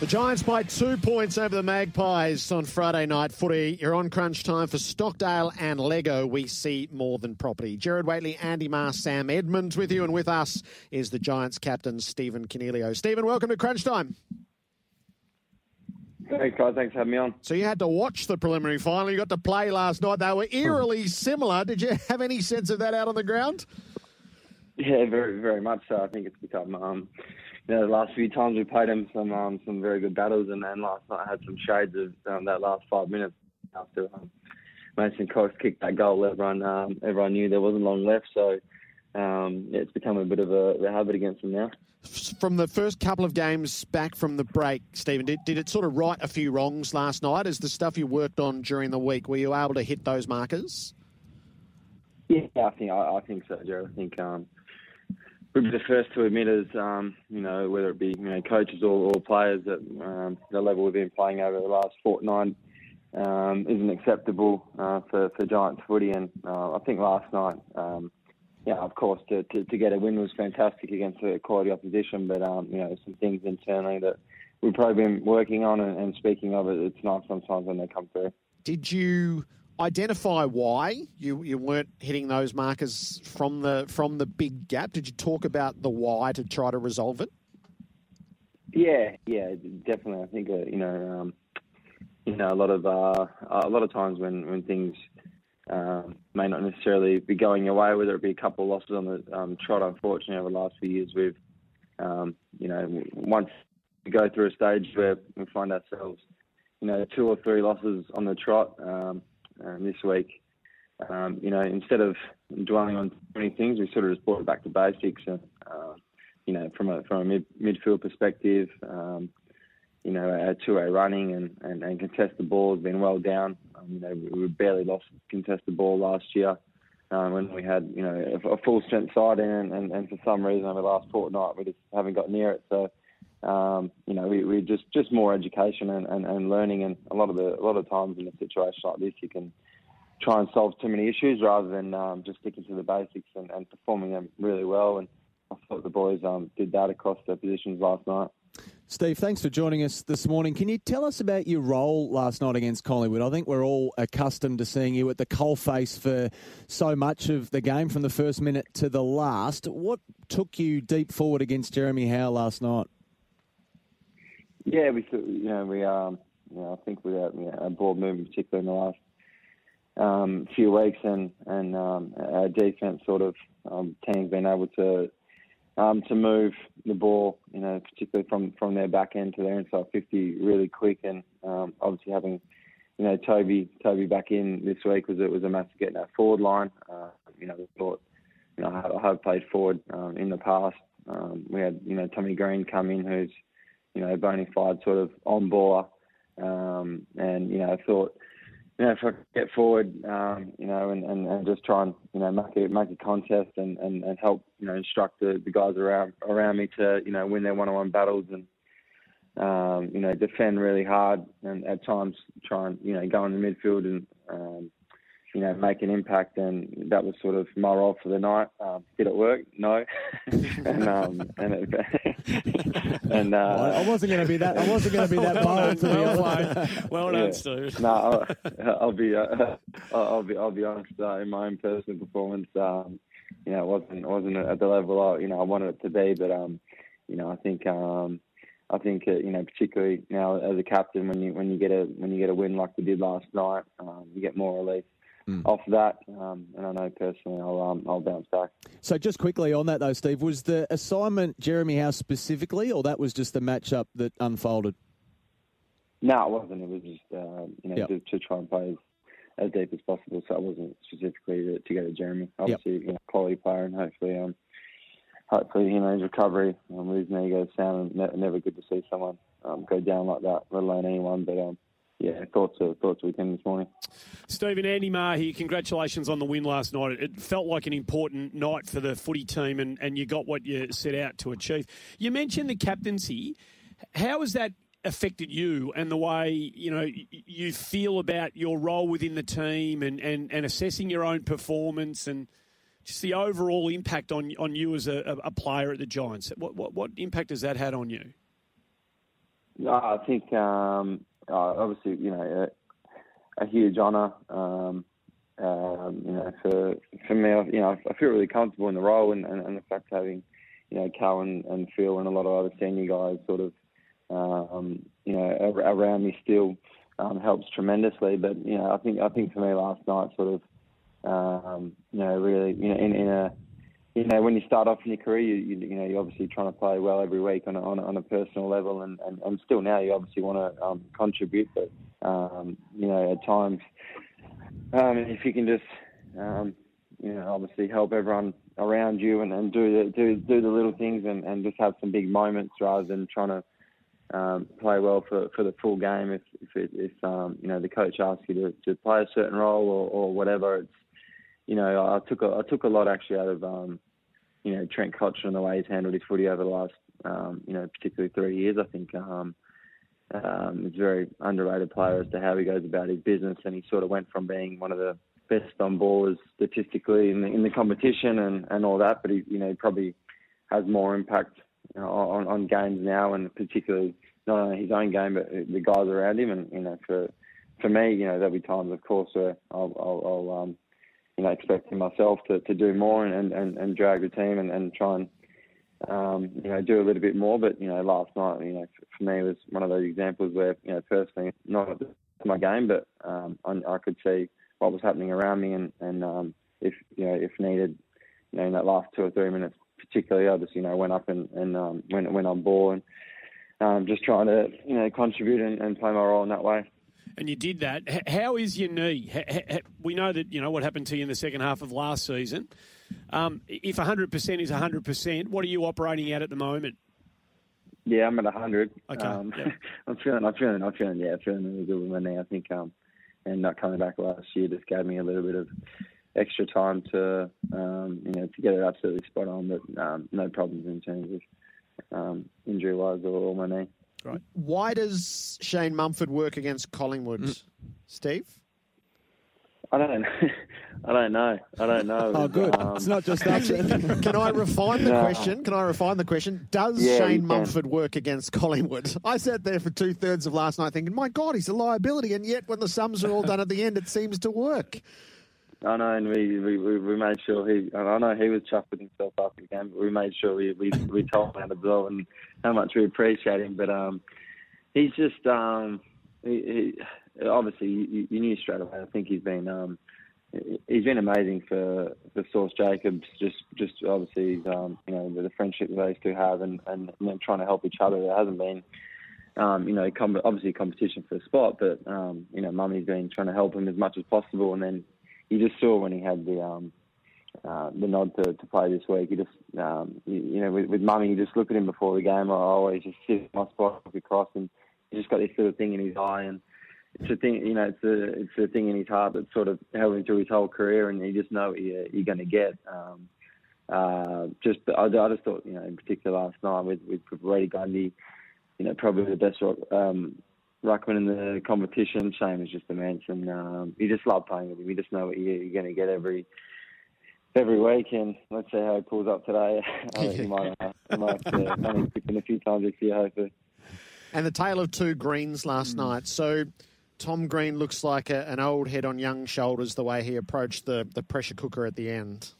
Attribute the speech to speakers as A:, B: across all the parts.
A: The Giants by two points over the Magpies on Friday night footy. You're on crunch time for Stockdale and Leggo. We see more than property. Gerard Whateley, Andy Maher, Sam Edmund with you, and with us is the Giants captain, Stephen Coniglio. Stephen, welcome to crunch time.
B: Thanks, guys. Thanks for having me on.
A: So you had to watch the preliminary final. You got to play last night. They were eerily similar. Did you have any sense of that out on the ground?
B: Yeah, very, very much so. I think it's become, um, you know, the last few times we played him some um, some very good battles, and then last night I had some shades of um, that last five minutes after um, Mason Cox kicked that goal. Everyone, um, everyone knew there wasn't long left, so um, yeah, it's become a bit of a, a habit against them now.
A: From the first couple of games back from the break, Stephen, did, did it sort of right a few wrongs last night? Is the stuff you worked on during the week, were you able to hit those markers?
B: Yeah, I think I, I think so, Joe. I think um, we'd be the first to admit as um, you know whether it be you know coaches or, or players that um, the level we've been playing over the last fortnight um, isn't acceptable uh, for for Giants footy, and uh, I think last night. Um, yeah, of course, to, to, to, get a win was fantastic against a quality opposition, but um, you know some things internally that we've probably been working on and, and speaking of it, it's nice sometimes when they come through.
A: Did you identify why you, you weren't hitting those markers from the from the big gap? Did you talk about the why to try to resolve it?
B: Yeah, yeah, definitely. I think uh, you know, um, you know, a lot of uh, a lot of times when when things um, may not necessarily be going your way, whether it be a couple of losses on the um, trot. Unfortunately, over the last few years, we've um, you know once we go through a stage where we find ourselves you know two or three losses on the trot um, um, this week. Um, you know, instead of dwelling on many things, we sort of just brought it back to basics. And uh, you know, from a from a mid, midfield perspective, um, you know, our two-way running and, and, and contest the ball has been well down. Um, you know, we barely lost contest the ball last year um, when we had, you know, a, a full strength side in, and, and, and for some reason over the last fortnight we just haven't got near it. So, um, you know, we, we just just more education and, and, and learning, and a lot of the a lot of times in a situation like this, you can try and solve too many issues rather than um, just sticking to the basics and, and performing them really well. And I thought the boys um, did that across their positions last night.
C: Steve, thanks for joining us this morning. Can you tell us about your role last night against Collingwood? I think we're all accustomed to seeing you at the coalface for so much of the game, from the first minute to the last. What took you deep forward against Jeremy Howe last night?
B: Yeah, we you know we um you know I think we had you know, a ball movement particularly in the last um, few weeks, and and um, our defense sort of um, team's been able to um, to move the ball, you know, particularly from, from their back end to their inside 50 really quick. And um, obviously having, you know, Toby Toby back in this week was it was a massive getting our forward line. Uh, you know, we thought, you know, I have played forward um, in the past. Um, we had, you know, Tommy Green come in, who's, you know, bona fide sort of on baller. Um, and you know, I thought you know, if I get forward, um, you know, and, and, and just try and, you know, make a, make a contest and, and, and help, you know, instruct the, the guys around around me to, you know, win their one-on-one battles and, um, you know, defend really hard and at times try and, you know, go in the midfield and, um, you know, make an impact. And that was sort of my role for the night. Um, did it work? No. and um, and, it, and uh,
C: I wasn't going to be that. I wasn't going to be that bold. to
D: well, well done, Steve.
B: No, I'll, I'll be. Uh, I'll be. I'll be honest. Uh, in my own personal performance, um, you know, it wasn't wasn't at the level I, you know I wanted it to be. But um, you know, I think um, I think uh, you know, particularly now as a captain, when you when you get a when you get a win like we did last night, um, you get more relief mm. off that. Um, and I know personally I'll, um, I'll bounce back.
C: So just quickly on that though, Steve, was the assignment Jeremy House specifically, or that was just the matchup that unfolded?
B: No, it wasn't. It was just uh, you know yep. to, to, try and play as, as, deep as possible. So it wasn't specifically to, to go to Jeremy. Obviously, yep. you know, quality player, and hopefully, um, hopefully, you know, his recovery. Um, losing ego sound, and never good to see someone um, go down like that, let alone anyone. But um, yeah, thoughts of thoughts weekend this morning.
D: Stephen Andy Maher here. Congratulations on the win last night. It felt like an important night for the footy team, and, and you got what you set out to achieve. You mentioned the captaincy. How has that affected you and the way you know you feel about your role within the team and, and, and assessing your own performance and just the overall impact on on you as a, a player at the Giants? What, what what impact has that had on you?
B: No, I think um, uh, obviously you know a, a huge honour. Um, um, you know, for for me, you know, I feel really comfortable in the role, and, and, and the fact having you know Cal and, and Phil and a lot of other senior guys sort of um, you know around me still um, helps tremendously. But you know, I think I think for me last night sort of um, you know really you know in, in a you know, when you start off in your career, you, you, you know, you're obviously trying to play well every week on a, on a, on a personal level, and, and, and still now you obviously want to um, contribute, but um, you know, at times, um, if you can just, um, you know, obviously help everyone around you and, and do the do do the little things and, and just have some big moments rather than trying to um, play well for, for the full game. If if, it, if um, you know the coach asks you to, to play a certain role or, or whatever, it's you know, I took a, I took a lot actually out of, um, you know, Trent Cotchin and the way he's handled his footy over the last, um, you know, particularly three years. I think um, um, he's a very underrated player as to how he goes about his business, and he sort of went from being one of the best on ballers statistically in the, in the competition and, and all that, but he, you know, probably has more impact you know, on, on games now, and particularly not only his own game, but the guys around him. And you know, for for me, you know, there'll be times, of course, where I'll, I'll, I'll um, you know, expecting myself to, to do more and, and, and drag the team and, and try and, um, you know, do a little bit more. But, you know, last night, you know, for me, was one of those examples where, you know, personally, not my game, but um, I, I could see what was happening around me and, and um, if, you know, if needed, you know, in that last two or three minutes, particularly, I just, you know, went up and, and um, went, went on ball and um, just trying to, you know, contribute and, and play my role in that way
D: and you did that. how is your knee? we know that you know what happened to you in the second half of last season. Um, if 100% is 100%, what are you operating at at the moment?
B: Yeah, I'm at 100.
D: Okay. Um,
B: yeah. I'm feeling, I'm feeling, I'm feeling, yeah, I'm feeling really good with my knee. I think, um, and not coming back last year just gave me a little bit of extra time to, um, you know, to get it absolutely spot on. But um, no problems in terms of um, injury wise or, or my knee.
A: Right. Why does Shane Mumford work against Collingwood, mm. Steve?
B: I don't. I don't know. I don't know.
C: oh, good. Um, it's not just that.
A: can I refine the no. question? Can I refine the question? Does yeah, Shane Mumford work against Collingwood? I sat there for two thirds of last night thinking, my God, he's a liability, and yet when the sums are all done at the end, it seems to work.
B: I know, and we, we, we made sure he. I know he was chuffed with himself after the game, but we made sure we we, we told him how to blow and how much we appreciate him. But um, he's just um, he, he, obviously you, you, knew straight away. I think he's been um, he's been amazing for for Source Jacobs. Just just obviously um, you know the, friendship that those two have, and and you trying to help each other. There hasn't been. Um, you know, obviously competition for a spot, but um, you know, Mummy's been trying to help him as much as possible, and then you just saw when he had the um, uh, the nod to, to play this week. He just, um, you, you know, with, with Mummy, you just look at him before the game. I always just sit my spot across, and he just got this little thing in his eye, and it's a thing, you know, it's a it's a thing in his heart that sort of held him through his whole career, and you just know what you're, you're going to get. Um, uh, just, I, I just thought, you know, in particular last night with with Brodie Grundy, you know, probably the best um, ruckman in the competition. Shane is just immense, and um, you just love playing with him. You just know what you're, you're going to get every every week, and let's see how he pulls up today. I think he might, uh, he might uh, only in a few times this year, hopefully.
A: And the tale of two greens last mm. night. So Tom Green looks like a, an old head on young shoulders the way he approached the, the pressure cooker at the end.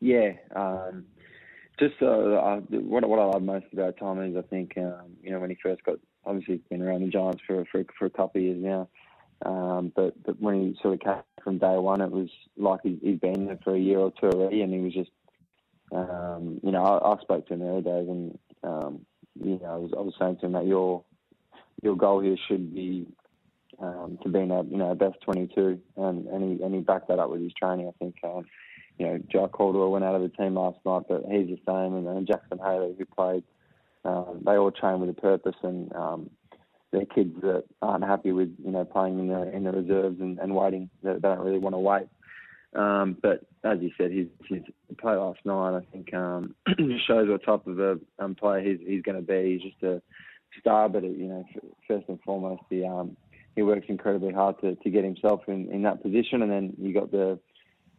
B: Yeah, um, just uh, uh, what what I love most about Tom is I think um, you know when he first got obviously he's been around the Giants for for, for a couple of years now. Um, but but when he sort of came from day one, it was like he, he'd been there for a year or two already, and he was just, um, you know, I, I spoke to him the other day, and um, you know, I was, I was saying to him that your your goal here should be um, to be in a you know best 22, and and he and he backed that up with his training. I think. Um, you know, Jack Caldwell went out of the team last night, but he's the same, and, and Jackson Hately, who played um, they all train with a purpose, and um, they're kids that aren't happy with you know playing in the in the reserves and, and waiting. They, they don't really want to wait. Um, but as you said, his, his play last night, I think, um, shows what type of a um, player he's, he's going to be. He's just a star, but you know, first and foremost, he um, he works incredibly hard to, to get himself in, in that position. And then you got the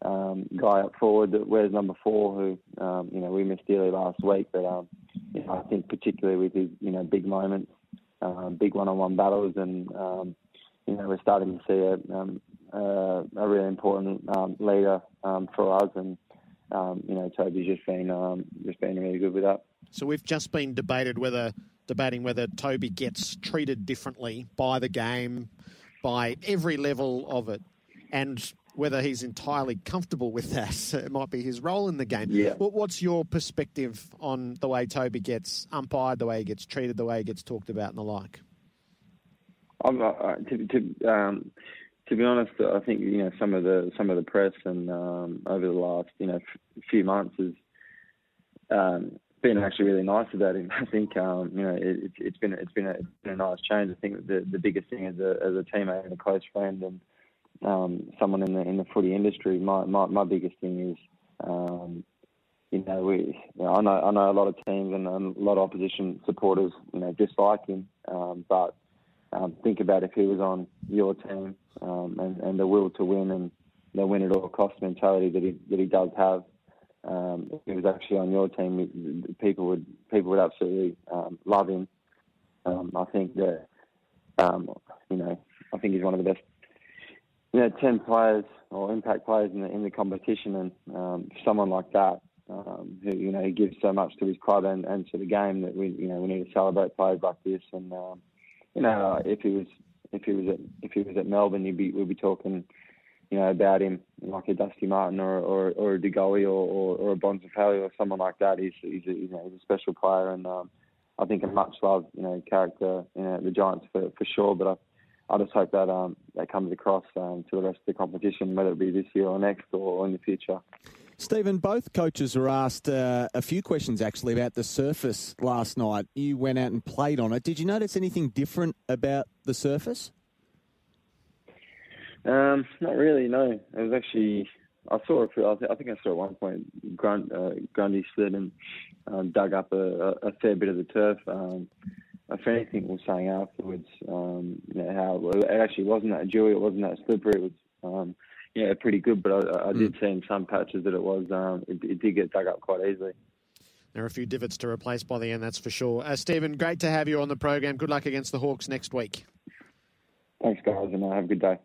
B: um, guy up forward that wears number four, who um, you know we missed dearly last week, but um, you know, I think particularly with his you know big moments, um, big one-on-one battles, and um, you know we're starting to see a, um, uh, a really important um, leader um, for us, and you know Toby's just been just been really good with that.
A: So we've just been debated whether debating whether Toby gets treated differently by the game, by every level of it, and whether he's entirely comfortable with that. It might be his role in the game.
B: Yeah.
A: What's your perspective on the way Toby gets umpired, the way he gets treated, the way he gets talked about, and the like?
B: I'm, uh, to, to, um, to be honest, I think you know some of the some of the press and um, over the last you know f- few months has um, been actually really nice about him. I think um, you know it, has been it's been a, it's been a nice change. I think the the biggest thing as a as a teammate and a close friend and um, someone in the in the footy industry, my my, my biggest thing is. Um, you know, we. You know, I know I know a lot of teams and, a lot of opposition supporters, you know, dislike him. Um, but um, think about if he was on your team um, and, and the will to win and the win at all cost mentality that he that he does have. Um, if he was actually on your team, people would people would absolutely love him. I think that you know I think he's one of the best you know ten players or impact players in the in the competition, and um, someone like that um, who you know he gives so much to his club and, and to the game that we you know we need to celebrate players like this. And um, you know if he was if he was at if he was at Melbourne, you'd be we'd be talking you know, about him, like a Dusty Martin or or, or a De or, or, or a Bontempelli or someone like that. He's he's a, you know he's a special player and um, I think a much loved you know character you know the Giants for for sure. But I I just hope that um, that comes across um, to the rest of the competition, whether it be this year or next or in the future.
C: Stephen, both coaches were asked uh, a few questions actually about the surface last night. You went out and played on it. Did you notice anything different about the surface?
B: Um, not really. No, it was actually I saw it. I think I saw at one point Grund, uh, Grundy slid and um, dug up a, a, fair bit of the turf. Um, if anything, was saying afterwards, um, you know, how it actually wasn't that dewy, it wasn't that slippery. It was, um, yeah, pretty good. But I, I did mm. see in some patches that it was, um, it, it, did get dug up quite easily.
A: There are a few divots to replace by the end, that's for sure. Uh, Stephen, great to have you on the program. Good luck against the Hawks next week.
B: Thanks, guys, and uh, have a good day.